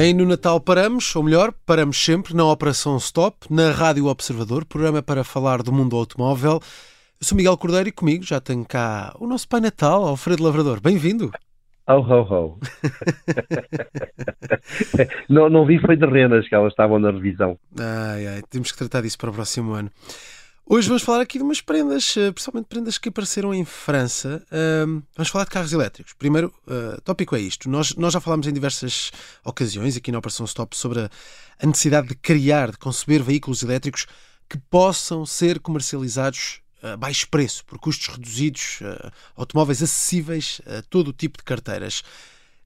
Nem no Natal paramos, ou melhor, paramos sempre na Operação Stop, na Rádio Observador, programa para falar do mundo automóvel. Eu sou Miguel Cordeiro e comigo já tenho cá o nosso Pai Natal, Alfredo Lavrador. Bem-vindo. Oh, ho, ho. não, não vi foi de renas que elas estavam na revisão. Ai, ai, temos que tratar disso para o próximo ano. Hoje vamos falar aqui de umas prendas, eh, principalmente prendas que apareceram em França. vamos falar de carros elétricos. Primeiro uh, tópico é isto. Nós, nós já falámos em diversas ocasiões aqui na Operação Stop sobre a, a necessidade de criar, de conceber veículos elétricos que possam ser comercializados a baixo preço, por custos reduzidos, uh, automóveis acessíveis a todo o tipo de carteiras.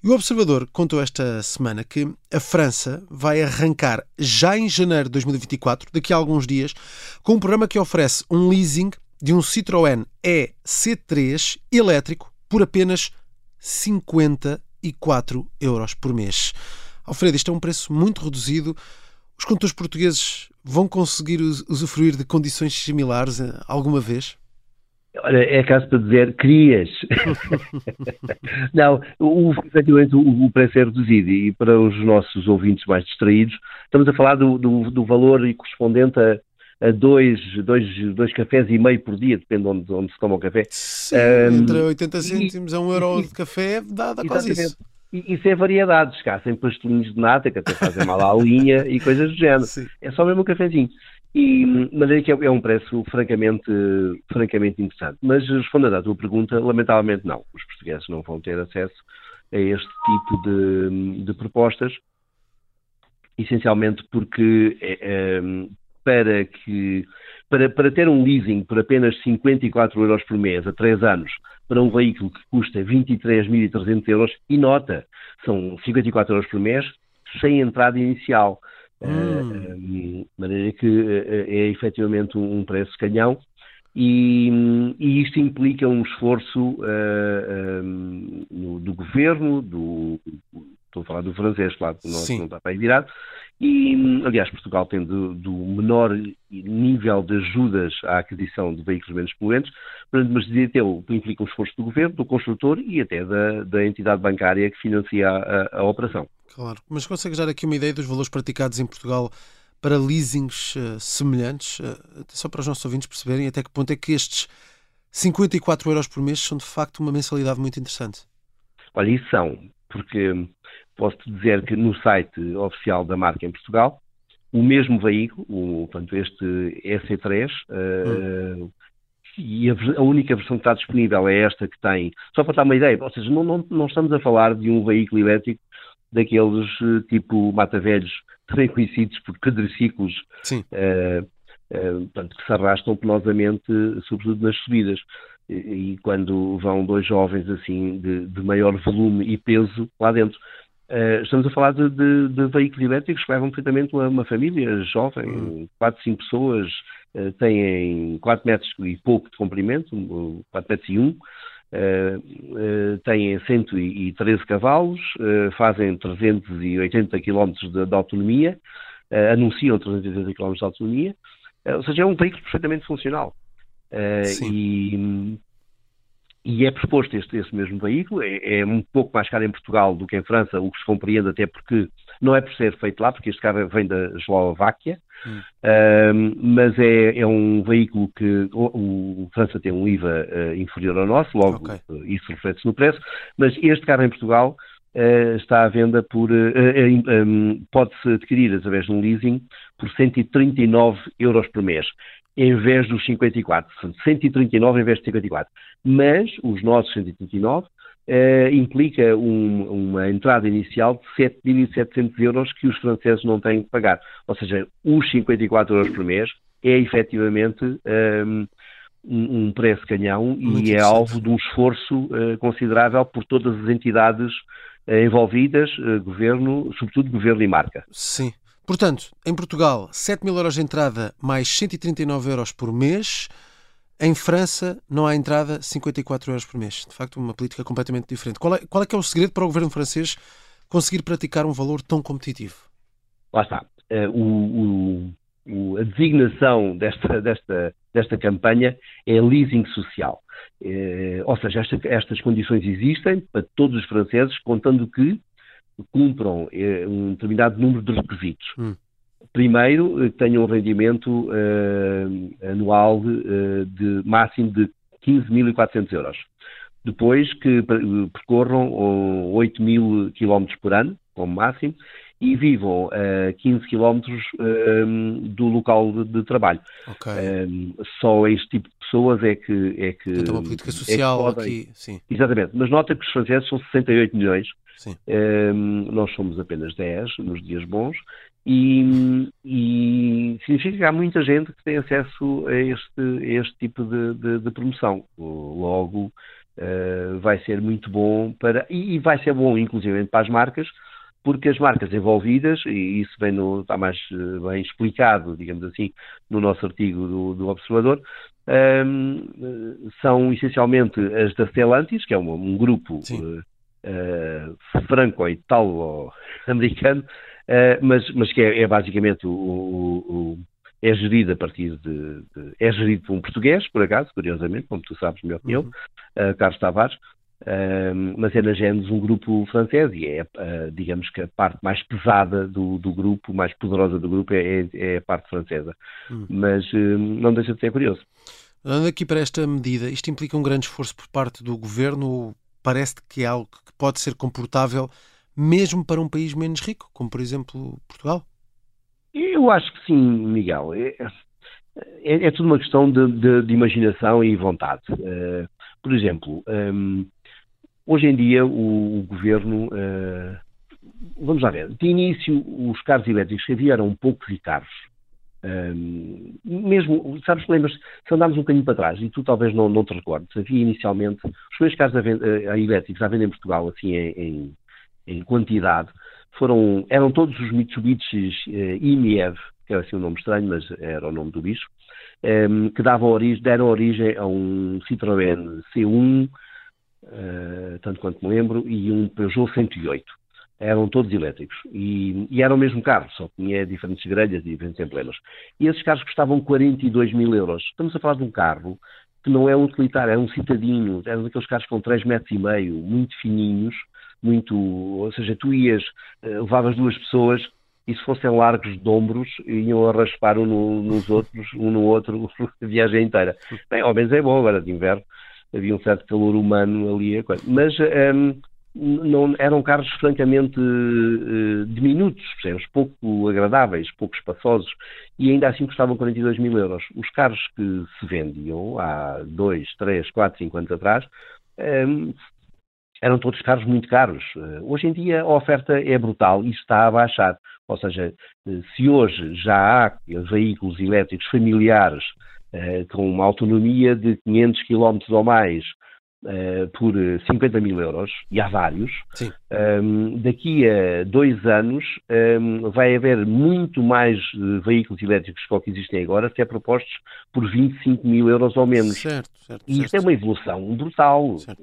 E o Observador contou esta semana que a França vai arrancar já em janeiro de 2024, daqui a alguns dias, com um programa que oferece um leasing de um Citroën EC3 elétrico por apenas 54 euros por mês. Alfredo, isto é um preço muito reduzido. Os condutores portugueses vão conseguir usufruir de condições similares eh, alguma vez? Olha, é caso para dizer, querias. não, o, efetivamente o, o preço é reduzido e para os nossos ouvintes mais distraídos, estamos a falar do, do, do valor correspondente a, a dois, dois, dois cafés e meio por dia, depende de onde, onde se toma o café. Sim, um, entre 80 cêntimos e, a um euro e, de café dá, dá quase isso. E isso é variedades, cá, sem pastelinhos de nata, que até fazem mal à linha e coisas do género. Sim. É só mesmo um cafezinho. E, mas é que é, é um preço francamente, francamente interessante. Mas respondendo à tua pergunta, lamentavelmente não. Os portugueses não vão ter acesso a este tipo de, de propostas, essencialmente porque é, é, para que para, para ter um leasing por apenas 54 euros por mês a 3 anos para um veículo que custa 23.300 euros e nota, são 54 euros por mês sem entrada inicial. Hum. de maneira que eh, é efetivamente um preço canhão e, e isto implica um esforço uh, um, do governo, do, estou a falar do francês, claro, não, não está para aí virado, e, aliás, Portugal tem do, do, menor nível de ajudas à aquisição de veículos menos poluentes, mas até implica um esforço do governo, do construtor e até da, da entidade bancária que financia a, a operação. Claro, mas consegue dar aqui uma ideia dos valores praticados em Portugal para leasings uh, semelhantes, uh, só para os nossos ouvintes perceberem até que ponto é que estes 54 euros por mês são de facto uma mensalidade muito interessante? Olha, isso são, porque posso dizer que no site oficial da marca em Portugal, o mesmo veículo, o, portanto, este EC3, uh, hum. e a, a, única versão que está disponível é esta que tem, só para dar uma ideia, ou seja, não, não, não estamos a falar de um veículo elétrico daqueles eh, tipo mata-velhos, também conhecidos por quadriciclos, uh, uh, portanto, que se arrastam penosamente, sobretudo nas subidas. E, e quando vão dois jovens assim de, de, maior volume e peso lá dentro. Uh, estamos a falar de, de, de, veículos elétricos que levam perfeitamente uma, uma família jovem, uhum. 4, 5 pessoas, têm 4 metros e pouco de comprimento, 4 metros e 1, Uh, têm 113 cavalos, uh, fazem 380 km de, de autonomia, anunciam 380 km de autonomia, ou seja, é um veículo perfeitamente funcional. E, e, é proposto este, este mesmo veículo, é, é, um pouco mais caro em Portugal do que em França, o que se compreende até porque não é por ser feito lá, porque este carro vem da Eslováquia, hum. mas é, é, um veículo que o, o França tem um IVA uh, inferior ao nosso, logo okay. uh, isso reflete-se no preço, mas este carro em Portugal uh, está à venda por, um, pode-se adquirir através de um leasing por 139 euros por mês em vez dos 54, 139 em vez de 54. Mas os nossos 139 Uh, implica um, uma entrada inicial de 7.700 euros que os franceses não têm que pagar. Ou seja, os 54 euros por mês é efetivamente um, um preço canhão Muito e é alvo de um esforço uh, considerável por todas as entidades uh, envolvidas, governo, sobretudo governo e marca. Sim. Portanto, em Portugal, 7 mil euros de entrada mais 139 euros por mês. Em França não há entrada 54 euros por mês. De facto, uma política completamente diferente. Qual é, qual é que é o segredo para o governo francês conseguir praticar um valor tão competitivo? Lá está. Uh, o, o, a designação desta, desta, desta campanha é leasing social. Uh, ou seja, esta, estas condições existem para todos os franceses, contando que cumpram uh, um determinado número de requisitos. Hum. Primeiro, tenham um rendimento anual de máximo de 15.400 euros. Depois, que percorram 8 mil quilómetros por ano, como máximo, e vivam a 15 quilómetros do local de, de trabalho. Okay. Um, só este tipo de pessoas é que. É que Portanto, uma política social é podem... aqui. Sim. Exatamente. Mas nota que os franceses são 68 milhões. Um, nós somos apenas 10 nos dias bons. E, e, significa que há muita gente que tem acesso a este, a este tipo de, de, de promoção. Logo, uh, vai ser muito bom para. E, e vai ser bom, inclusive, para as marcas porque as marcas envolvidas, e isso vem no, está mais eh, bem explicado, digamos assim, no nosso artigo do, do Observador, um, ehm, são essencialmente as da Stellantis, que é um, um grupo uh, uh, franco-italo-americano, uh, mas, mas que é, é basicamente o, o, o, é gerido a partir de, de, é gerido por um português, por acaso, curiosamente, como tu sabes melhor que eu, uhum. Carlos Tavares, mas é na Gênesis um grupo francês e é, uh, digamos que a parte mais pesada do, do grupo, mais poderosa do grupo é, é a parte francesa. Hum. Mas uh, não deixa de ser curioso. Olhando aqui para esta medida, isto implica um grande esforço por parte do governo? Parece que é algo que pode ser comportável mesmo para um país menos rico, como por exemplo Portugal? Eu acho que sim, Miguel. É, é, é tudo uma questão de, de, de imaginação e vontade. Uh, por exemplo, um, Hoje em dia, o, o governo. Uh, vamos lá ver. De início, os carros elétricos que havia eram poucos e caros. Um, mesmo, sabes, lembras, se andarmos um bocadinho para trás, e tu talvez não, não te recordes, havia inicialmente os primeiros carros a venda, a, elétricos à venda em Portugal, assim, em, em, em, quantidade, foram, eram todos os Mitsubishi uh, IMEV, que era assim um nome estranho, mas era o nome do bicho, um, que davam origem, deram origem a um Citroën C1, uh, tanto quanto me lembro, e um Peugeot 108. Eram todos elétricos. E, e eram o mesmo carro, só tinha diferentes grelhas e diferentes emblemas. E esses carros custavam 42 mil euros. Estamos a falar de um carro que não é um utilitário, é um citadino, era daqueles carros com 3 metros e meio, muito fininhos, muito, ou seja, tu ias, eh, levavas duas pessoas e se fossem largos de ombros, iam a raspar um no, nos outros, um no outro, a viagem inteira. Bem, ao menos é bom agora de inverno, havia um certo calor humano ali. Mas um, não, eram carros francamente uh, diminutos, percebes? pouco agradáveis, pouco espaçosos, e ainda assim custavam 42 mil euros. Os carros que se vendiam há 2, 3, 4, 5 anos atrás um, eram todos carros muito caros. Uh, hoje em dia a oferta é brutal e está a baixar. Ou seja, uh, se hoje já há veículos elétricos familiares eh, com uma autonomia de 500 km ou mais uh, por 50 mil euros, e há vários, um, ehm, daqui a dois anos um, ehm, vai haver muito mais uh, veículos elétricos que o que existem agora, se é propostos por 25 mil euros ou menos. Certo, certo, e isto certo, é uma evolução brutal. Certo.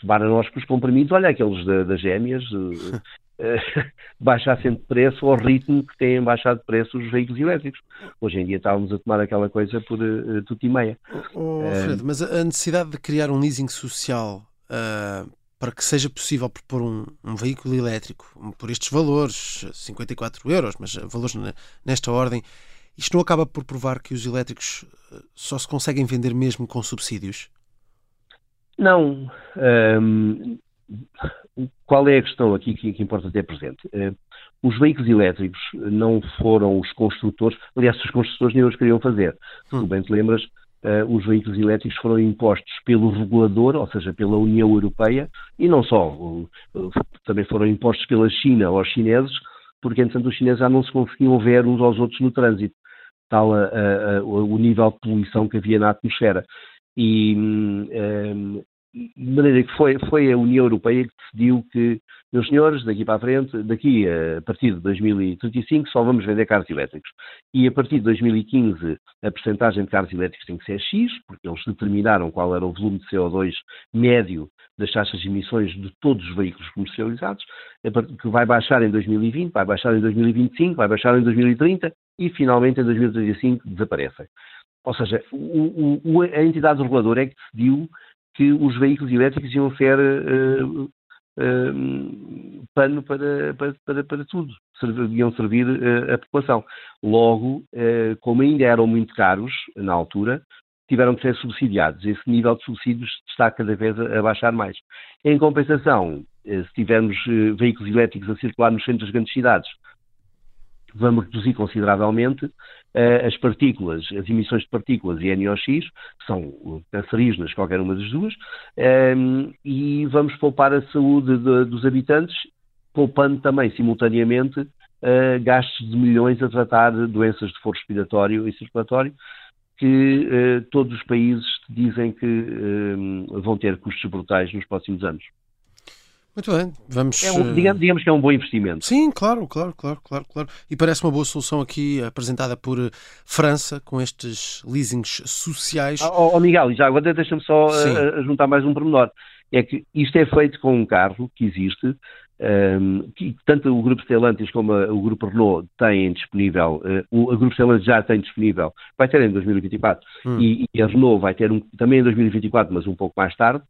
Tomara nós com os comprimidos, olha aqueles da, das gêmeas, baixassem de preço ao ritmo que têm baixado de preço os veículos elétricos. Hoje em dia estávamos a tomar aquela coisa por uh, tudo e meia. Oh, oh, Fred, mas a necessidade de criar um leasing social uh, para que seja possível propor um, um, veículo elétrico por estes valores, 54 euros, mas valores nesta ordem, isto não acaba por provar que os elétricos só se conseguem vender mesmo com subsídios? Não. Um, qual é a questão aqui que, que importa ter presente? Uh, os veículos elétricos não foram os construtores, aliás, os construtores nem os queriam fazer. Se hum. tu bem te lembras, uh, os veículos elétricos foram impostos pelo regulador, ou seja, pela União Europeia, e não só, também foram impostos pela China aos chineses, porque, entretanto, os chineses já não se conseguiam ver uns aos outros no trânsito, tal a, a, a, o nível de poluição que havia na atmosfera. E, um, de maneira que foi, foi a União Europeia que decidiu que, meus senhores, daqui para a frente, daqui a, partir de 2035 só vamos vender carros elétricos. E a partir de 2015 a percentagem de carros elétricos tem que ser X, porque eles determinaram qual era o volume de CO2 médio das taxas de emissões de todos os veículos comercializados, que vai baixar em 2020, vai baixar em 2025, vai baixar em 2030 e finalmente em 2035 desaparecem. Ou seja, o, o, a entidade reguladora é que decidiu que os veículos elétricos iam ser uh, uh, pano para, para, para, para tudo, deviam servir uh, a população. Logo, como ainda eram muito caros na altura, tiveram que ser subsidiados. Esse nível de subsídios está cada vez a, a baixar mais. Em compensação, se tivermos veículos elétricos a circular nos centros das grandes cidades, vamos reduzir consideravelmente uh, as partículas, as emissões de partículas e NOx, que são cancerígenas, qualquer uma das duas, um, ehm, e vamos poupar a saúde de, dos habitantes, poupando também, simultaneamente, uh, gastos de milhões a tratar doenças de foro respiratório e circulatório, que uh, todos os países dizem que ehm, vão ter custos brutais nos próximos anos. Muito bem, vamos. É um, digamos, digamos, que é um bom investimento. Sim, claro, claro, claro, claro, claro. E parece uma boa solução aqui apresentada por eh, França com estes leasings sociais. Oh, oh Miguel, já agora deixa-me só juntar mais um pormenor. É que isto é feito com um carro que existe, um, ehm, que tanto o Grupo Stellantis como a, o Grupo Renault têm disponível, uh, o, Grupo Stellantis já tem disponível, vai ter em 2024, hum. e, e, a Renault vai ter um, também em 2024, mas um pouco mais tarde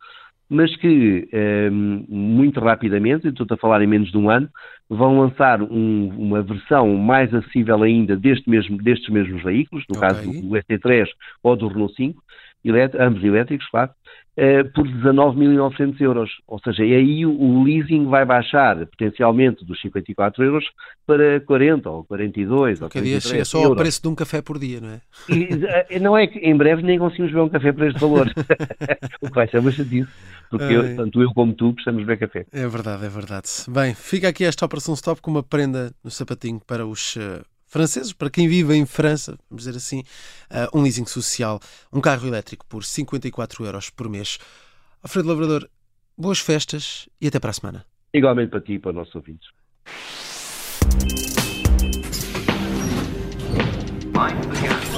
mas que ehm, muito rapidamente, estou a falar em menos de um ano, vão lançar um, uma versão mais acessível ainda deste mesmo, destes mesmos veículos, no okay. caso do ST3 ou do Renault 5, ambos elétricos, claro, uh, por 19.900 euros. Ou seja, aí o, leasing vai baixar potencialmente dos 54 euros para 40 ou 42 ou 43 dia é só euros. o preço de um café por dia, não é? E, uh, não é que em breve nem conseguimos ver um café por este valor. o que vai ser uma chatice. Porque eu, tanto eu como tu precisamos beber café. É verdade, é verdade. Bem, fica aqui esta operação stop com uma prenda no sapatinho para os uh, franceses, para quem vive em França, vamos dizer assim, ah, um leasing social, um carro elétrico por 54 euros por mês. Alfredo Labrador boas festas e até para a semana. Igualmente para ti e para os nossos ouvintes. Mind the gap.